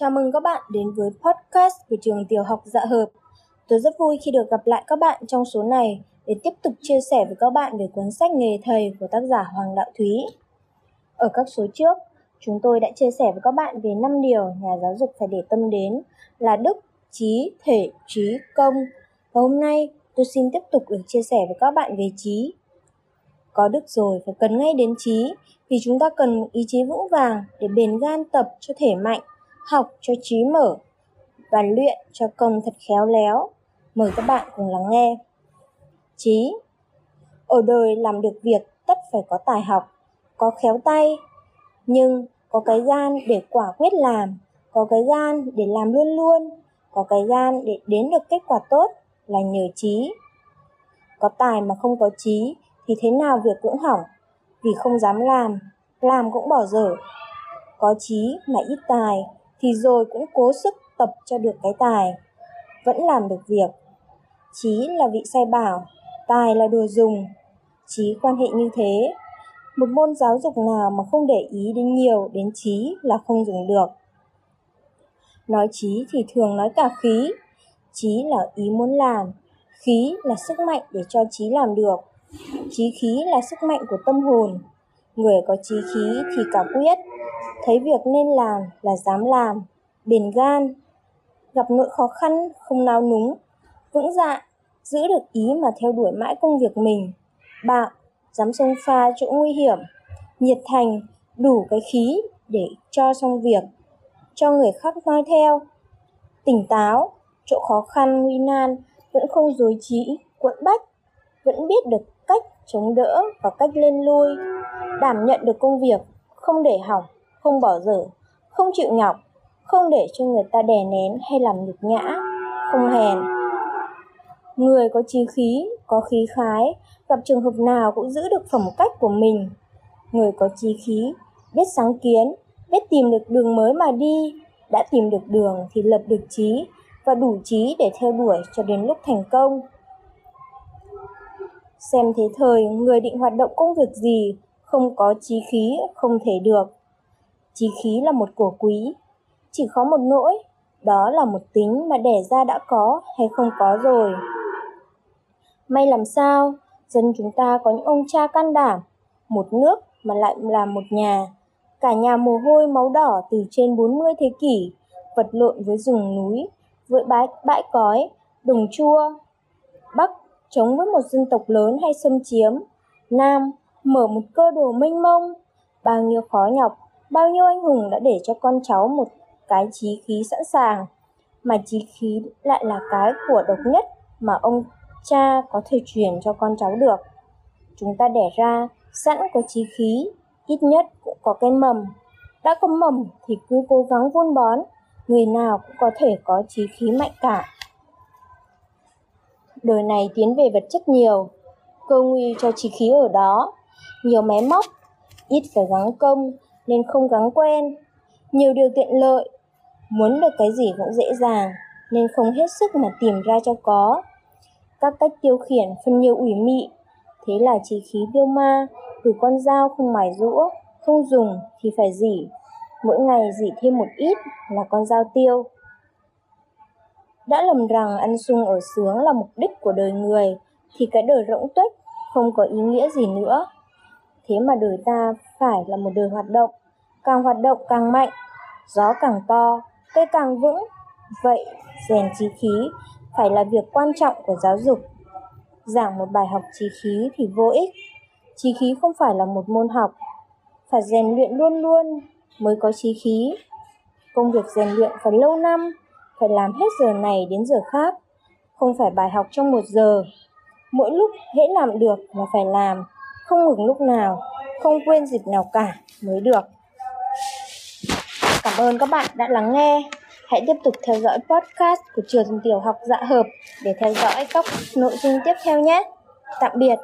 Chào mừng các bạn đến với podcast của trường tiểu học Dạ Hợp. Tôi rất vui khi được gặp lại các bạn trong số này để tiếp tục chia sẻ với các bạn về cuốn sách Nghề Thầy của tác giả Hoàng Đạo Thúy. Ở các số trước, chúng tôi đã chia sẻ với các bạn về 5 điều nhà giáo dục phải để tâm đến là đức, trí, thể, trí, công. Và hôm nay tôi xin tiếp tục được chia sẻ với các bạn về trí. Có đức rồi phải cần ngay đến trí vì chúng ta cần một ý chí vững vàng để bền gan tập cho thể mạnh học cho trí mở và luyện cho công thật khéo léo. Mời các bạn cùng lắng nghe. Trí Ở đời làm được việc tất phải có tài học, có khéo tay, nhưng có cái gan để quả quyết làm, có cái gan để làm luôn luôn, có cái gan để đến được kết quả tốt là nhờ trí. Có tài mà không có trí thì thế nào việc cũng hỏng, vì không dám làm, làm cũng bỏ dở. Có trí mà ít tài thì rồi cũng cố sức tập cho được cái tài. Vẫn làm được việc. Trí là vị sai bảo, tài là đồ dùng. Trí quan hệ như thế. Một môn giáo dục nào mà không để ý đến nhiều, đến trí là không dùng được. Nói trí thì thường nói cả khí. Trí là ý muốn làm. Khí là sức mạnh để cho trí làm được. Trí khí là sức mạnh của tâm hồn người có trí khí thì cả quyết. Thấy việc nên làm là dám làm, bền gan, gặp nỗi khó khăn, không nao núng. Vững dạ giữ được ý mà theo đuổi mãi công việc mình. Bạo dám xông pha chỗ nguy hiểm. Nhiệt thành, đủ cái khí để cho xong việc. Cho người khác noi theo. Tỉnh táo, chỗ khó khăn, nguy nan vẫn không dối trí quẫn bách. Vẫn biết được cách chống đỡ và cách lên lui đảm nhận được công việc, không để hỏng, không bỏ dở, không chịu nhọc, không để cho người ta đè nén hay làm nhục nhã, không hèn. Người có trí khí, có khí khái, gặp trường hợp nào cũng giữ được phẩm cách của mình. Người có trí khí, biết sáng kiến, biết tìm được đường mới mà đi, đã tìm được đường thì lập được trí và đủ trí để theo đuổi cho đến lúc thành công. Xem thế thời, người định hoạt động công việc gì không có trí khí không thể được. Trí khí là một của quý chỉ có một nỗi đó là một tính mà đẻ ra đã có hay không có rồi. May làm sao dân chúng ta có những ông cha can đảm một nước mà lại là một nhà. Cả nhà mồ hôi máu đỏ từ trên 40 thế kỷ vật lộn với rừng núi với bãi, bãi cói đồng chua bắc chống với một dân tộc lớn hay xâm chiếm nam mở một cơ đồ mênh mông. Bao nhiêu khó nhọc, bao nhiêu anh hùng đã để cho con cháu một cái trí khí sẵn sàng. Mà trí khí lại là cái của độc nhất mà ông cha có thể truyền cho con cháu được. Chúng ta đẻ ra, sẵn có trí khí, ít nhất cũng có cái mầm. Đã có mầm thì cứ cố gắng vun bón, người nào cũng có thể có trí khí mạnh cả. Đời này tiến về vật chất nhiều, cơ nguy cho trí khí ở đó nhiều máy móc, ít phải gắng công nên không gắng quen. Nhiều điều tiện lợi, muốn được cái gì cũng dễ dàng nên không hết sức mà tìm ra cho có. Các cách tiêu khiển phân nhiều ủy mị, thế là trí khí tiêu ma, từ con dao không mài rũa, không dùng thì phải dỉ. Mỗi ngày dỉ thêm một ít là con dao tiêu. Đã lầm rằng ăn sung ở sướng là mục đích của đời người, thì cái đời rỗng tuếch không có ý nghĩa gì nữa thế mà đời ta phải là một đời hoạt động, càng hoạt động càng mạnh, gió càng to, cây càng vững. Vậy rèn trí khí phải là việc quan trọng của giáo dục. Giảng một bài học trí khí thì vô ích. Trí khí không phải là một môn học. Phải rèn luyện luôn luôn mới có trí khí. Công việc rèn luyện phải lâu năm, phải làm hết giờ này đến giờ khác. Không phải bài học trong một giờ. Mỗi lúc hễ làm được là phải làm không ngừng lúc nào, không quên dịp nào cả mới được Cảm ơn các bạn đã lắng nghe. Hãy tiếp tục theo dõi podcast của trường tiểu học Dạ Hợp để theo dõi các nội dung tiếp theo nhé. Tạm biệt.